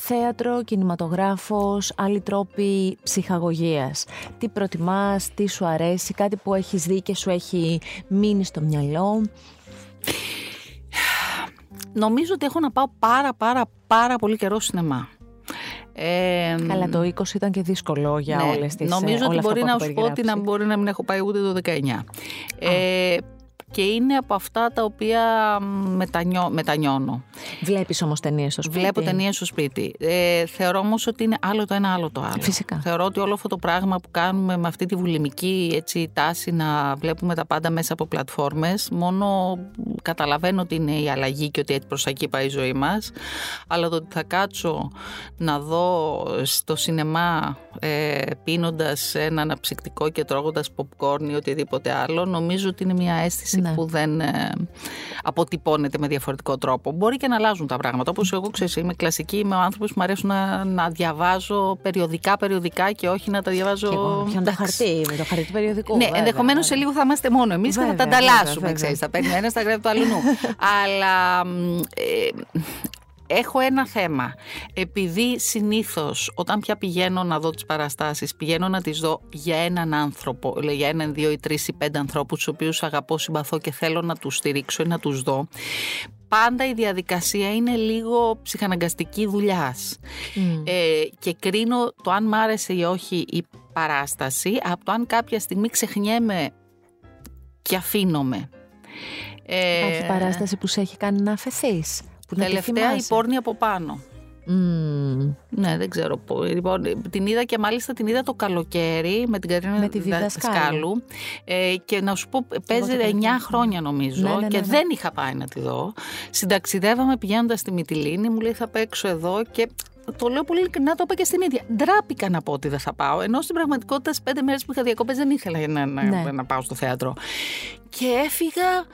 θέατρο, κινηματογράφος, άλλοι τρόποι ψυχαγωγίας. Τι προτιμάς, τι σου αρέσει, κάτι που έχεις δει και σου έχει μείνει στο μυαλό; Νομίζω ότι έχω να πάω πάρα πάρα πάρα πολύ καιρό σινεμά. Ε, Καλά, το 20 ήταν και δύσκολο για ναι, όλες τις Νομίζω ότι μπορεί να σου πω ότι να μπορεί να μην έχω πάει ούτε το 19 και είναι από αυτά τα οποία μετανιώ, μετανιώνω. Βλέπεις όμως ταινίες στο σπίτι; Βλέπω ταινίες στο σπίτι. Ε, θεωρώ όμως ότι είναι άλλο το ένα, άλλο το άλλο. Φυσικά. Θεωρώ ότι όλο αυτό το πράγμα που κάνουμε με αυτή τη βουλημική έτσι, τάση να βλέπουμε τα πάντα μέσα από πλατφόρμες, μόνο καταλαβαίνω ότι είναι η αλλαγή και ότι έτσι προς εκεί πάει η ζωή μας, αλλά το ότι θα κάτσω να δω στο σινεμά ε, πίνοντας ένα αναψυκτικό και τρώγοντας popcorn ή οτιδήποτε άλλο, νομίζω ότι είναι μια αίσθηση ναι. που δεν ε, αποτυπώνεται με διαφορετικό τρόπο. Μπορεί και να αλλάζουν τα πράγματα. Όπως εγώ ξέρω, είμαι κλασική, είμαι ο άνθρωπος που μου αρέσουν να, να διαβάζω περιοδικά, περιοδικά και όχι να τα διαβάζω. Και το χαρτί, με το χαρτί του περιοδικού. Ναι, ενδεχομένως σε λίγο θα είμαστε μόνο εμείς και θα τα ανταλλάσσουμε, ξέρεις. Θα παίρνει ένα, θα γράφει το αλλού. Αλλά ε, έχω ένα θέμα. Επειδή συνήθως όταν πια πηγαίνω να δω τις παραστάσεις, πηγαίνω να τις δω για έναν άνθρωπο, για έναν, δύο ή τρεις ή πέντε ανθρώπους, τους οποίους αγαπώ, συμπαθώ και θέλω να τους στηρίξω ή να τους δω, πάντα η διαδικασία είναι λίγο ψυχαναγκαστική δουλειάς. Ε, και κρίνω το αν μ' άρεσε ή όχι η παράσταση από το αν κάποια στιγμή ξεχνιέμαι και αφήνομαι. Ε, Έχει παράσταση που σε έχει κάνει να αφαιθείς. Που τελευταία η πόρνη από πάνω. Mm. Ναι, δεν ξέρω. Λοιπόν, την είδα και μάλιστα την είδα το καλοκαίρι με την Κατρίνα με τη διδασκάλου. Ε, και να σου πω, παίζει 9 χρόνια νομίζω ναι, ναι, ναι, και δεν είχα πάει να τη δω. Συνταξιδεύαμε πηγαίνοντας στη Μυτιλίνη, μου λέει θα παίξω εδώ και το λέω πολύ ειλικρινά, το είπα και στην ίδια. Ντράπηκα να πω ότι δεν θα πάω. Ενώ στην πραγματικότητα, στις πέντε μέρες που είχα διακοπές δεν ήθελα να, να, να πάω στο θέατρο. Και έφυγα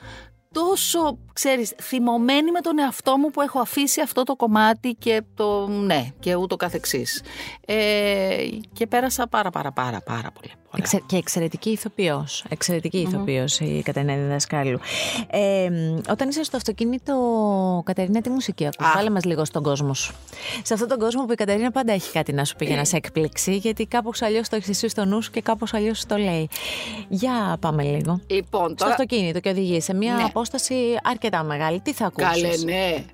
τόσο, ξέρεις, θυμωμένη με τον εαυτό μου που έχω αφήσει αυτό το κομμάτι και το ναι και ούτω καθεξής. Ε, και πέρασα πάρα πάρα πάρα πάρα πολύ. Και εξαιρετική ηθοποιός, εξαιρετική ηθοποιός η Κατερίνα Διδασκάλου. Ε, όταν είσαι στο αυτοκίνητο, Κατερίνα, τι μουσική ακούς, βάλε μας λίγο στον κόσμο σου. Σε αυτόν τον κόσμο που η Κατερίνα πάντα έχει κάτι να σου πει για να σε εκπλήξει, γιατί κάπως αλλιώς το έχεις εσύ στο νου σου και κάπως αλλιώς το λέει. Για πάμε λίγο. Λοιπόν, στο αυτοκίνητο και οδηγεί σε μια ναι. Απόσταση αρκετά μεγάλη. Τι θα ακούσεις; Καλέ, ναι.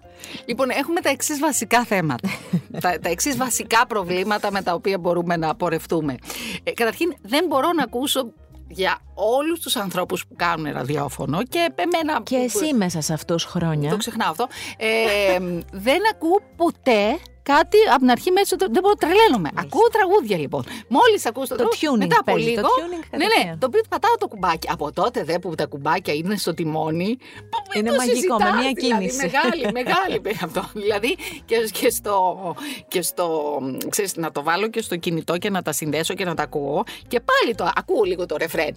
Λοιπόν, έχουμε τα εξής βασικά θέματα. τα, τα εξής βασικά προβλήματα με τα οποία μπορούμε να πορευτούμε. Ε, καταρχήν, δεν μπορώ να ακούσω για όλους τους ανθρώπους που κάνουν ραδιόφωνο και εμένα... Και εσύ μέσα σε αυτούς χρόνια. Το ξεχνάω αυτό. Ε, δεν ακούω ποτέ κάτι από την αρχή μέσα. Δεν μπορώ, τρελαίνομαι. Ακούω τραγούδια λοιπόν. Μόλις ακούω το, το tuning, μετά από λίγο. Το tuning, ναι, ναι, το οποίο πατάω το κουμπάκι. Από τότε δε που τα κουμπάκια είναι στο τιμόνι. Είναι μαγικό, με μία δηλαδή, κίνηση. μεγάλη, μεγάλη αυτό. Δηλαδή και, και στο. Και στο ξέρεις, να το βάλω και στο κινητό και να τα συνδέσω και να τα ακούω. Και πάλι το ακούω λίγο το ρεφρέν.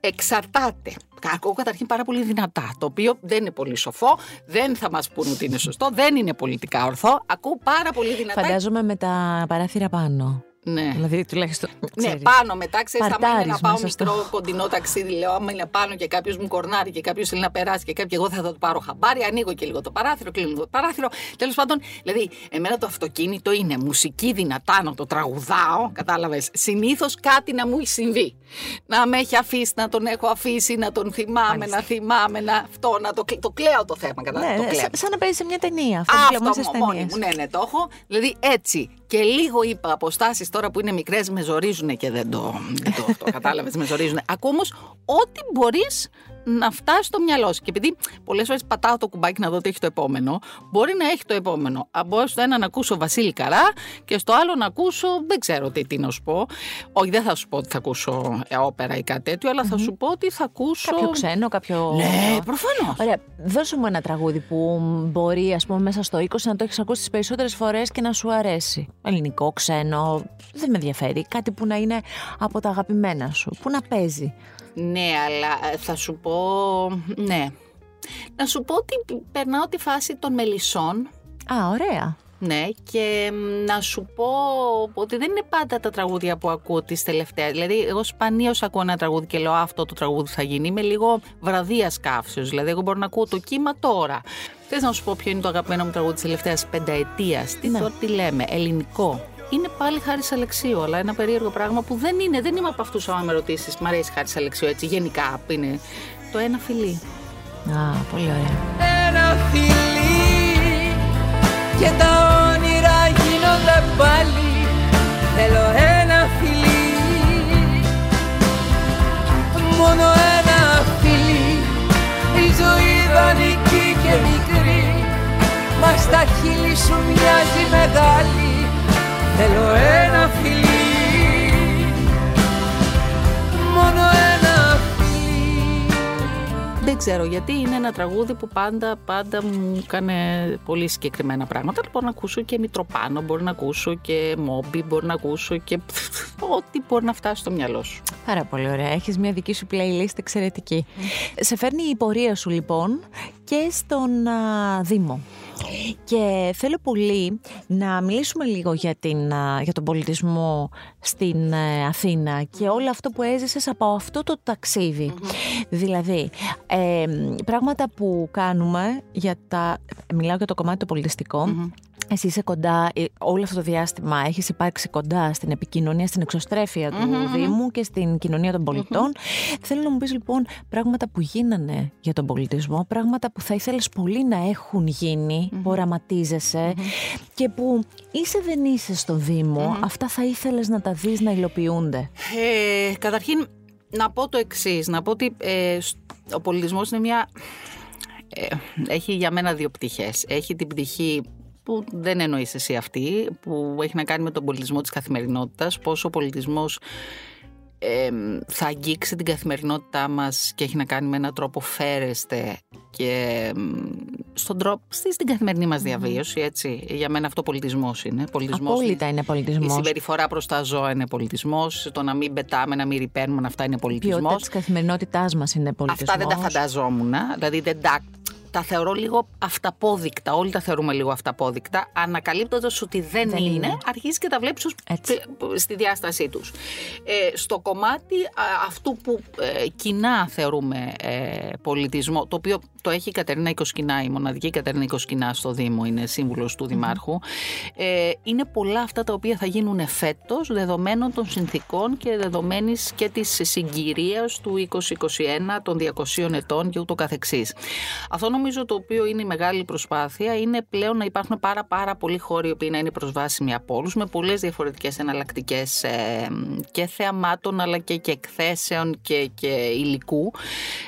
Εξαρτάται ακούω καταρχήν πάρα πολύ δυνατά, το οποίο δεν είναι πολύ σοφό, δεν θα μας πούνε ότι είναι σωστό, δεν είναι πολιτικά ορθό. Ακούω πάρα πολύ δυνατά. Φαντάζομαι με τα παράθυρα πάνω. Ναι. Δηλαδή τουλάχιστον. Ναι, πάνω μετά ξέρεις, θα είναι να πάω μικρό στο... κοντινό ταξίδι. Λέω, άμα είναι πάνω και κάποιος μου κορνάρει και κάποιος θέλει να περάσει και κάποιος, εγώ θα το πάρω χαμπάρι. Ανοίγω και λίγο το παράθυρο, κλείνω το παράθυρο. Τέλος πάντων, δηλαδή, εμένα το αυτοκίνητο είναι μουσική δυνατά να το τραγουδάω. Κατάλαβες. Συνήθως κάτι να μου έχει συμβεί. Να με έχει αφήσει, να τον έχω αφήσει, να τον θυμάμαι, Μάλιστα. να θυμάμαι, να αυτό, να το, το κλαίω το θέμα. Κατάλαβε. Ναι, το σαν να παίζει σε μια ταινία. Αυτό, αυτό μόνη μου. Ναι, ναι, το έχω. Δηλαδή έτσι και λίγο είπα αποστάσεις τώρα που είναι μικρές με ζορίζουν και δεν το, δεν το, το κατάλαβες, με ζορίζουν. Ακούω όμω ό,τι μπορείς να φτάσει στο μυαλό σου. Και επειδή πολλές φορές πατάω το κουμπάκι να δω τι έχει το επόμενο, μπορεί να έχει το επόμενο. Μπορεί στο ένα να ακούσω Βασίλη Καρά και στο άλλο να ακούσω, δεν ξέρω τι, τι να σου πω. Όχι, δεν θα σου πω ότι θα ακούσω ε, όπερα ή κάτι τέτοιο, αλλά θα σου πω ότι θα ακούσω. Κάποιο ξένο, κάποιο. Ναι, προφανώς. Ωραία. Δώσε μου ένα τραγούδι που μπορεί, ας πούμε, μέσα στο 20 να το έχεις ακούσει τις περισσότερες φορές και να σου αρέσει. Ελληνικό, ξένο, δεν με ενδιαφέρει. Κάτι που να είναι από τα αγαπημένα σου, που να παίζει. Ναι, αλλά ε, θα σου πω, ναι. Να σου πω ότι περνάω τη φάση των μελισσών. Α, ωραία. Ναι, και να σου πω ότι δεν είναι πάντα τα τραγούδια που ακούω τις τελευταία. Δηλαδή, εγώ σπανίως ακούω ένα τραγούδι και λέω Αυτό το τραγούδι θα γίνει. Είμαι λίγο βραδίας καύσεως. Δηλαδή, εγώ μπορώ να ακούω το κύμα τώρα. Θες να σου πω ποιο είναι το αγαπημένο μου τραγούδι της τελευταίας πενταετίας; Τι, ναι. τι λέμε, ελληνικό είναι πάλι χάρης Αλεξίου, αλλά ένα περίεργο πράγμα που δεν είναι. Δεν είμαι από αυτούς, άμα με ρωτήσεις, μ' αρέσει χάρης Αλεξίου έτσι γενικά. Είναι το ένα φιλί. Α, πολύ ωραία. Ένα φιλί και τα όνειρα γίνονται πάλι. Θέλω ένα φιλί, μόνο ένα φιλί. Η ζωή δανεική και μικρή, μας στα χείλη σου μοιάζει μεγάλη. Θέλω ένα φιλί. Μόνο ένα φιλί. Δεν ξέρω γιατί είναι ένα τραγούδι που πάντα πάντα μου έκανε πολύ συγκεκριμένα πράγματα. Μπορώ να ακούσω και Μητροπάνο, μπορώ να ακούσω και Μόμπι, μπορώ να ακούσω και ό,τι μπορεί να φτάσει στο μυαλό σου. Πάρα πολύ ωραία, έχεις μια δική σου playlist εξαιρετική. Σε φέρνει η πορεία σου λοιπόν και στον α, Δήμο και θέλω πολύ να μιλήσουμε λίγο για, την, για τον πολιτισμό στην ε, Αθήνα και όλο αυτό που έζησες από αυτό το ταξιδι Δηλαδή, πράγματα που κάνουμε για τα... Μιλάω για το κομμάτι το πολιτιστικο εσύ είσαι κοντά, ε, όλο αυτό το διάστημα έχεις υπάρξει κοντά στην επικοινωνία, στην εξωστρέφεια του Δήμου και στην κοινωνία των πολιτων Θέλω να μου πεις λοιπόν πράγματα που γίνανε για τον πολιτισμό, πράγματα που θα ήθελες πολύ να έχουν γίνει, που οραματίζεσαι και που είσαι δεν είσαι στο Δήμο, αυτά θα ήθελες να τα δεις να υλοποιούνται. Ε, καταρχήν να πω το εξής, να πω ότι ε, ο πολιτισμός είναι μια... Ε, έχει για μένα δύο πτυχές. Έχει την πτυχή που δεν εννοείς εσύ αυτή, που έχει να κάνει με τον πολιτισμό της καθημερινότητας, πόσο ο πολιτισμός θα αγγίξει την καθημερινότητά μας και έχει να κάνει με έναν τρόπο φέρεστε και στον τρόπο, στην καθημερινή μας διαβίωση, έτσι. Για μένα αυτό πολιτισμός είναι. Πολιτισμός Απόλυτα είναι πολιτισμός. Η συμπεριφορά προς τα ζώα είναι πολιτισμός. Το να μην πετάμε, να μην ρηπαίνουμε, αυτά είναι πολιτισμός. Η ποιότητα της καθημερινότητάς μας είναι πολιτισμός. Αυτά δεν τα φανταζόμουν. Δηλαδή δεν τα τα θεωρώ λίγο αυταπόδεικτα. Όλοι τα θεωρούμε λίγο αυταπόδεικτα. Ανακαλύπτοντας ότι δεν, είναι, είναι, αρχίζει και τα βλέπεις στη διάστασή τους. Ε, στο κομμάτι αυτού που ε, κοινά θεωρούμε ε, πολιτισμό, το οποίο το έχει η Κατερίνα Οικοσκινά, η μοναδική Κατερίνα Οικοσκινά στο Δήμο, είναι σύμβουλος του Δημάρχου. Ε, είναι πολλά αυτά τα οποία θα γίνουν φέτος, δεδομένων των συνθήκων και δεδομένης και της συγκυρίας του 2021, των 200 ετών και ούτω καθεξής. Αυτό νομίζω το οποίο είναι η μεγάλη προσπάθεια είναι πλέον να υπάρχουν πάρα πάρα πολλοί χώροι που να είναι προσβάσιμοι από όλους, με πολλές διαφορετικές εναλλακτικές ε, και θεαμάτων αλλά και, και εκθέσεων και, και υλικού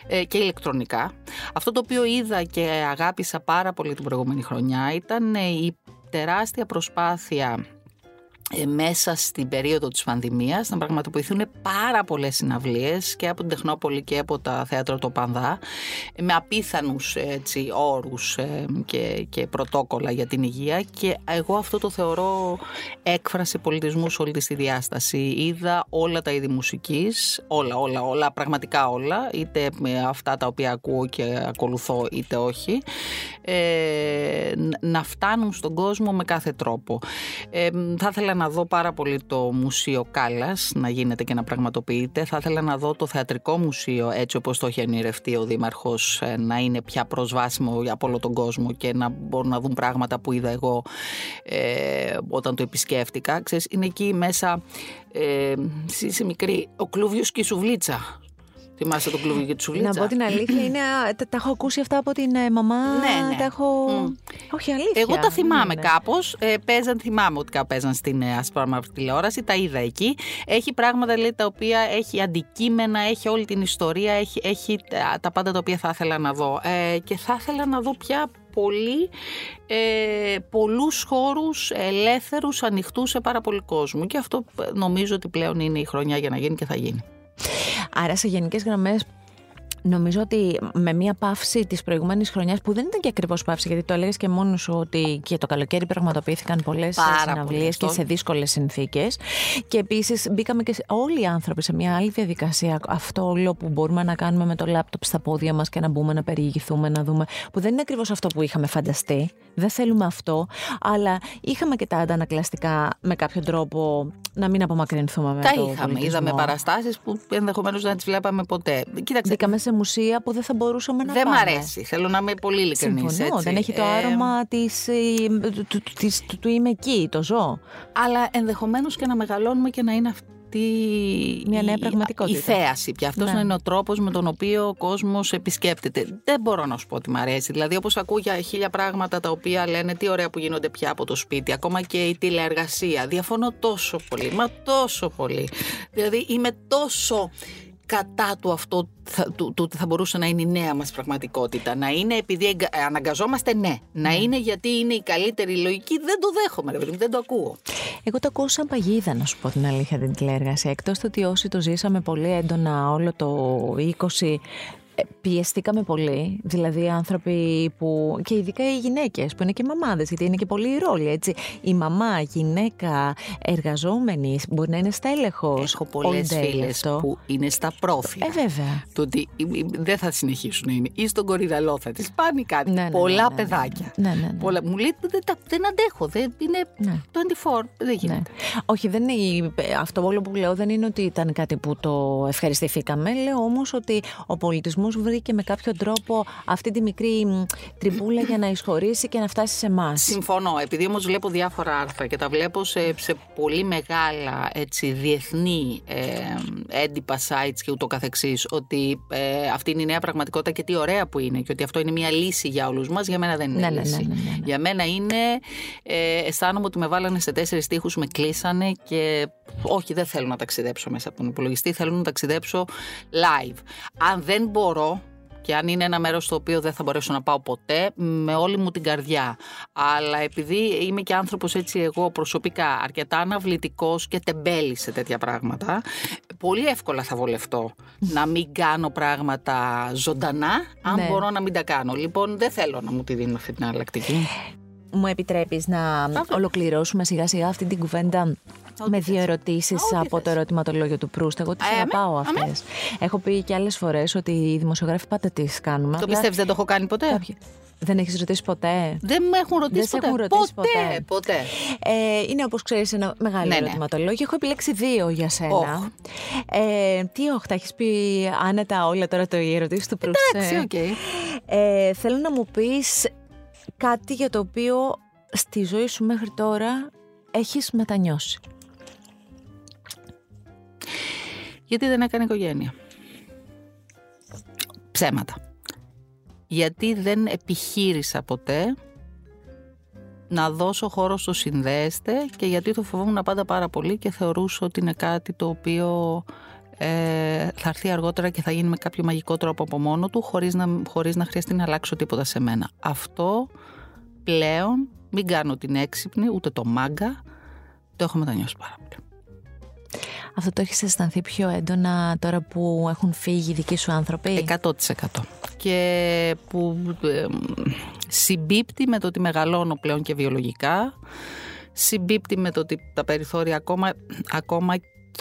ε, και ηλεκτρονικά. Αυτό το οποίο είδα και αγάπησα πάρα πολύ την προηγούμενη χρονιά ήταν η τεράστια προσπάθεια ε, μέσα στην περίοδο της πανδημίας να πραγματοποιηθούν πάρα πολλές συναυλίες και από την Τεχνόπολη και από τα θέατρα του Πανδά με απίθανους έτσι, όρους ε, και, και πρωτόκολλα για την υγεία και εγώ αυτό το θεωρώ έκφραση πολιτισμούς σε όλη της διάσταση. Είδα όλα τα είδη μουσικής, όλα, όλα, όλα, πραγματικά όλα, είτε με αυτά τα οποία ακούω και ακολουθώ είτε όχι, ε, να φτάνουν στον κόσμο με κάθε τρόπο. Ε, θα ήθελα να δω πάρα πολύ το Μουσείο Κάλλας να γίνεται και να πραγματοποιείται. Θα ήθελα να δω το Θεατρικό Μουσείο έτσι όπως το έχει ενηρευτεί ο Δήμαρχος ε, να είναι πια προσβάσιμο από όλο τον κόσμο και να μπορούν να δουν πράγματα που είδα εγώ ε, όταν το επισκέφτηκα. Ξέρεις, είναι εκεί μέσα, ε, είσαι μικρή, ο Κλούβιος και η Σουβλίτσα Θυμάσαι το κλουβί και τη σουλίτσα; Να πω την αλήθεια, είναι, τα, τα έχω ακούσει αυτά από την ε, μαμά. Ναι, ναι. Τα έχω... Όχι, αλήθεια. Εγώ τα θυμάμαι ναι, ναι. κάπως. Ε, παίζαν, θυμάμαι ότι παίζαν στην ε, τηλεόραση. Τα είδα εκεί. Έχει πράγματα λέει, τα οποία έχει αντικείμενα, έχει όλη την ιστορία, έχει, έχει τα πάντα τα οποία θα ήθελα να δω. Ε, και θα ήθελα να δω πια πολύ, ε, πολλούς χώρους ελεύθερους, ανοιχτούς σε πάρα πολύ κόσμο. Και αυτό ε, νομίζω ότι πλέον είναι η χρονιά για να γίνει και θα γίνει. Άρα σε γενικές γραμμές Νομίζω ότι με μια παύση της προηγούμενης χρονιάς, που δεν ήταν και ακριβώς παύση, γιατί το έλεγες και μόνος σου ότι και το καλοκαίρι πραγματοποιήθηκαν πολλές συναυλίες και σε δύσκολες συνθήκες. Και επίσης μπήκαμε και όλοι οι άνθρωποι σε μια άλλη διαδικασία. Αυτό όλο που μπορούμε να κάνουμε με το λάπτοπ στα πόδια μας και να μπούμε να περιηγηθούμε, να δούμε. που δεν είναι ακριβώς αυτό που είχαμε φανταστεί. Δεν θέλουμε αυτό. Αλλά είχαμε και τα αντανακλαστικά με κάποιο τρόπο να μην απομακρυνθούμε με τα το είχαμε. Πολιτισμό. Είδαμε παραστάσεις που ενδεχομένως δεν τις βλέπαμε ποτέ. Κοίταξε. Μπήκαμε σε μουσεία που δεν θα μπορούσαμε να δεν πάμε. Δεν μ' αρέσει. Θέλω να είμαι πολύ ειλικρινής. Δεν έχει το ε, άρωμα της, ε, του, του, του, του είμαι εκεί, το ζω. Αλλά ενδεχομένως και να μεγαλώνουμε και να είναι αυτή μια νέα πραγματικότητα. Η θέαση πια. Αυτός ναι. είναι ο τρόπος με τον οποίο ο κόσμος επισκέπτεται. Δεν μπορώ να σου πω ότι μ' αρέσει. Δηλαδή, όπως ακούω για χίλια πράγματα τα οποία λένε τι ωραία που γίνονται πια από το σπίτι, ακόμα και η τηλεεργασία. Διαφωνώ τόσο πολύ. Μα τόσο πολύ. Δηλαδή, είμαι τόσο κατά του αυτό του, ότι θα μπορούσε να είναι η νέα μας πραγματικότητα. Να είναι επειδή αναγκαζόμαστε, ναι. Να είναι γιατί είναι η καλύτερη λογική, δεν το δέχομαι, ρε, δεν το ακούω. Εγώ το ακούω σαν παγίδα, να σου πω την αλήθεια, την τηλέργαση. Εκτός του ότι όσοι το ζήσαμε πολύ έντονα όλο το 20 ε, πιεστήκαμε πολύ, δηλαδή άνθρωποι που, και ειδικά οι γυναίκες που είναι και μαμάδες, γιατί είναι και πολύ η ρόλη, έτσι. Η μαμά, γυναίκα, εργαζόμενη, μπορεί να είναι στα έλεγχος. Έχω πολλές φίλες που είναι στα πρόφυλα. Ε, βέβαια. Το ότι δεν θα συνεχίσουν να είναι. Ή στον κορυδαλό θα τις πάνε κάτι. Ναι, ναι, πολλά ναι, ναι, παιδάκια. Ναι, ναι, ναι. Πολλά. Μου λέει δεν, δεν αντέχω, δεν, είναι ναι. 24, δεν γίνεται. Όχι, δεν είναι, αυτό όλο που λέω δεν είναι ότι ήταν κάτι που το ευχαριστηθήκαμε. Λέω όμως ότι ο πολιτισμός πληθυσμούς βρήκε με κάποιο τρόπο αυτή τη μικρή τριμπούλα για να εισχωρήσει και να φτάσει σε εμάς. Συμφωνώ. Επειδή όμως βλέπω διάφορα άρθρα και τα βλέπω σε, σε πολύ μεγάλα έτσι, διεθνή ε, έντυπα sites και ούτω καθεξής ότι ε, αυτή είναι η νέα πραγματικότητα και τι ωραία που είναι και ότι αυτό είναι μια λύση για όλους μας, για μένα δεν είναι Ναι, ναι, λύση. ναι, ναι, ναι, ναι. Για μένα είναι, ε, αισθάνομαι ότι με βάλανε σε τέσσερις τείχους, με κλείσανε και όχι δεν θέλω να ταξιδέψω μέσα από τον υπολογιστή, θέλω να ταξιδέψω live. Αν δεν μπορώ, και αν είναι ένα μέρος στο οποίο δεν θα μπορέσω να πάω ποτέ, με όλη μου την καρδιά. Αλλά επειδή είμαι και άνθρωπος έτσι εγώ προσωπικά αρκετά αναβλητικός και τεμπέλης σε τέτοια πράγματα, πολύ εύκολα θα βολευτώ να μην κάνω πράγματα ζωντανά, αν Ναι. μπορώ να μην τα κάνω. Λοιπόν, δεν θέλω να μου τη δίνω αυτή την εναλλακτική. Μου επιτρέπεις να ολοκληρώσουμε σιγά σιγά αυτή την κουβέντα; Ό,τι με θες. δύο ερωτήσεις Ό,τι από το θες. ερωτηματολόγιο του Προύστ. Εγώ τις Ε, αγαπάω αμέ, αμέ. αυτές. Έχω πει και άλλες φορές ότι οι δημοσιογράφοι πάντα τις κάνουμε. Το απλά πιστεύεις δεν το έχω κάνει ποτέ; κάποιοι- Δεν έχεις ρωτήσει ποτέ; Δεν με έχουν ρωτήσει Δεν σε ποτέ. έχουν ρωτήσει ποτέ. ποτέ. ποτέ. Ε, είναι όπως ξέρεις ένα μεγάλο Ναι, ναι. ερωτηματολόγιο. Έχω επιλέξει δύο για σένα. Όχ. Ε, τι όχι, τα έχεις πει άνετα όλα τώρα το η ερωτήσεις του Προύστ. Εντάξει, ε; οκ. Ε, θέλω να μου πεις κάτι για το οποίο στη ζωή σου μέχρι τώρα έχεις μετανιώσει. Γιατί δεν έκανε οικογένεια. Ψέματα. Γιατί δεν επιχείρησα ποτέ να δώσω χώρο στο συνδέεστε και γιατί το φοβόμουν πάντα πάρα πολύ και θεωρούσα ότι είναι κάτι το οποίο ε, θα έρθει αργότερα και θα γίνει με κάποιο μαγικό τρόπο από μόνο του χωρίς να, χωρίς να χρειαστεί να αλλάξω τίποτα σε μένα. Αυτό πλέον μην κάνω την έξυπνη ούτε το μάγκα το έχω μετανιώσει πάρα πολύ. Αυτό το έχεις αισθανθεί πιο έντονα τώρα που έχουν φύγει οι δικοί σου άνθρωποι; 100% και που ε, συμπίπτει με το ότι μεγαλώνω πλέον και βιολογικά συμπίπτει με το ότι τα περιθώρια ακόμα, ακόμα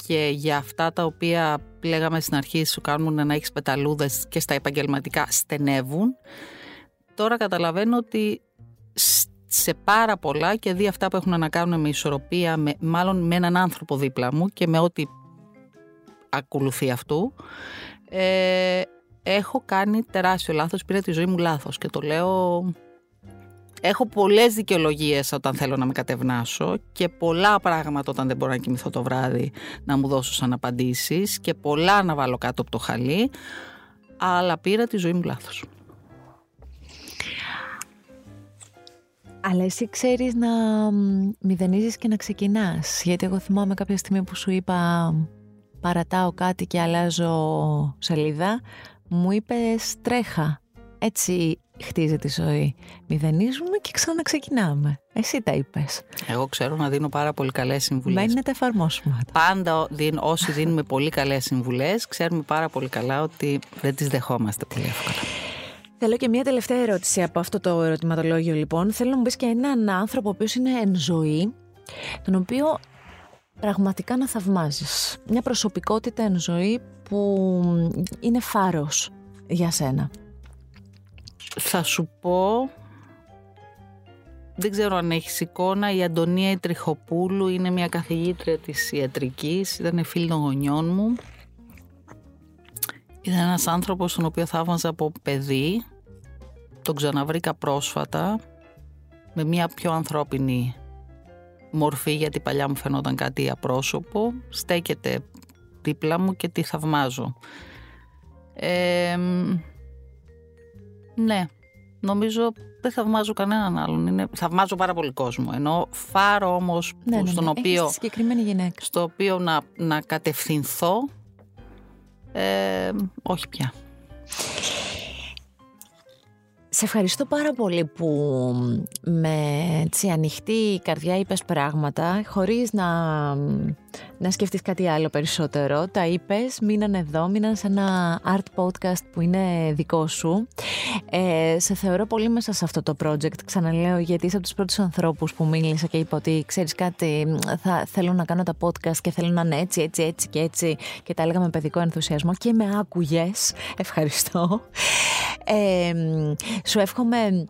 και για αυτά τα οποία λέγαμε στην αρχή σου κάνουν να έχεις πεταλούδες και στα επαγγελματικά στενεύουν τώρα καταλαβαίνω ότι σ- σε πάρα πολλά και δει αυτά που έχουν να κάνουν με ισορροπία, με, μάλλον με έναν άνθρωπο δίπλα μου και με ό,τι ακολουθεί αυτού, ε, έχω κάνει τεράστιο λάθος, πήρα τη ζωή μου λάθος και το λέω... Έχω πολλές δικαιολογίες όταν θέλω να με κατευνάσω και πολλά πράγματα όταν δεν μπορώ να κοιμηθώ το βράδυ να μου δώσω σαν απαντήσεις και πολλά να βάλω κάτω από το χαλί, αλλά πήρα τη ζωή μου λάθος. Αλλά εσύ ξέρεις να μ, μηδενίζεις και να ξεκινάς. Γιατί εγώ θυμάμαι κάποια στιγμή που σου είπα παρατάω κάτι και αλλάζω σελίδα. Μου είπες τρέχα. Έτσι χτίζεται η ζωή. Μηδενίζουμε και ξαναξεκινάμε. Εσύ τα είπες. Εγώ ξέρω να δίνω πάρα πολύ καλές συμβουλές. Μένει να τα εφαρμόσουμε. Πάντα δίν- όσοι δίνουμε πολύ καλές συμβουλές, ξέρουμε πάρα πολύ καλά ότι δεν τις δεχόμαστε πολύ εύκολα. Θέλω και μια τελευταία ερώτηση από αυτό το ερωτηματολόγιο λοιπόν. Θέλω να μου πεις και έναν άνθρωπο ο οποίος είναι εν ζωή, τον οποίο πραγματικά να θαυμάζεις. Μια προσωπικότητα εν ζωή που είναι φάρος για σένα. Θα σου πω, δεν ξέρω αν έχεις εικόνα, η Αντωνία η Τριχοπούλου είναι μια καθηγήτρια της ιατρικής, ήταν φίλη των γονιών μου. Ήταν ένας άνθρωπος τον οποίο θαύμαζα από παιδί, τον ξαναβρήκα πρόσφατα, με μια πιο ανθρώπινη μορφή γιατί παλιά μου φαινόταν κάτι απρόσωπο, στέκεται δίπλα μου και τη θαυμάζω. Ε, ναι, νομίζω δεν θαυμάζω κανέναν άλλον. Είναι, θαυμάζω πάρα πολύ κόσμο. Ενώ φάρο όμως Ναι, που- ναι, στον ναι. οποίο, Έχεις τη συγκεκριμένη γυναίκα. στο οποίο να, να κατευθυνθώ, ε, όχι πια. Σε ευχαριστώ πάρα πολύ που με έτσι ανοιχτή καρδιά είπες πράγματα χωρίς να, να σκεφτείς κάτι άλλο περισσότερο. Τα είπες, μείναν εδώ, μείναν σε ένα art podcast που είναι δικό σου. Ε, σε θεωρώ πολύ μέσα σε αυτό το project, ξαναλέω, γιατί είσαι από τους πρώτους ανθρώπους που μίλησα και είπα ότι ξέρεις κάτι, θα, θέλω να κάνω τα podcast και θέλω να είναι έτσι, έτσι, έτσι και έτσι και τα έλεγα με παιδικό ενθουσιασμό και με άκουγες. Ευχαριστώ. Ε, σου εύχομαι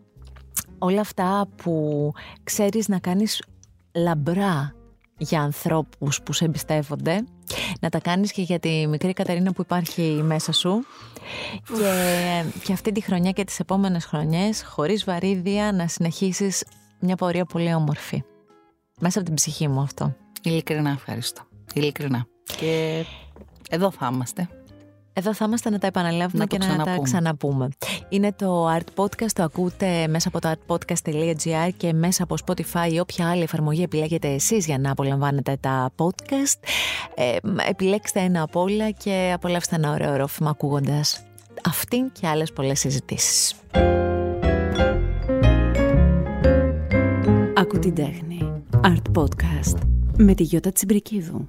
όλα αυτά που ξέρεις να κάνεις λαμπρά για ανθρώπους που σε εμπιστεύονται, να τα κάνεις και για τη μικρή Κατερίνα που υπάρχει μέσα σου και, και αυτή τη χρονιά και τις επόμενες χρονιές χωρίς βαρύδια να συνεχίσεις μια πορεία πολύ όμορφη. Μέσα από την ψυχή μου αυτό. Ειλικρινά ευχαριστώ. Ειλικρινά. Και εδώ θα είμαστε. Εδώ θα είμαστε να τα επαναλάβουμε και να τα ξαναπούμε. Είναι το Art Podcast, το ακούτε μέσα από το artpodcast.gr και μέσα από Spotify ή όποια άλλη εφαρμογή επιλέγετε εσείς για να απολαμβάνετε τα podcast. Ε, επιλέξτε ένα από όλα και απολαύστε ένα ωραίο ρόφημα ακούγοντας αυτήν και άλλες πολλές συζητήσεις. Ακού την τέχνη. Art Podcast με τη Γιώτα Τσιμπρικίδου.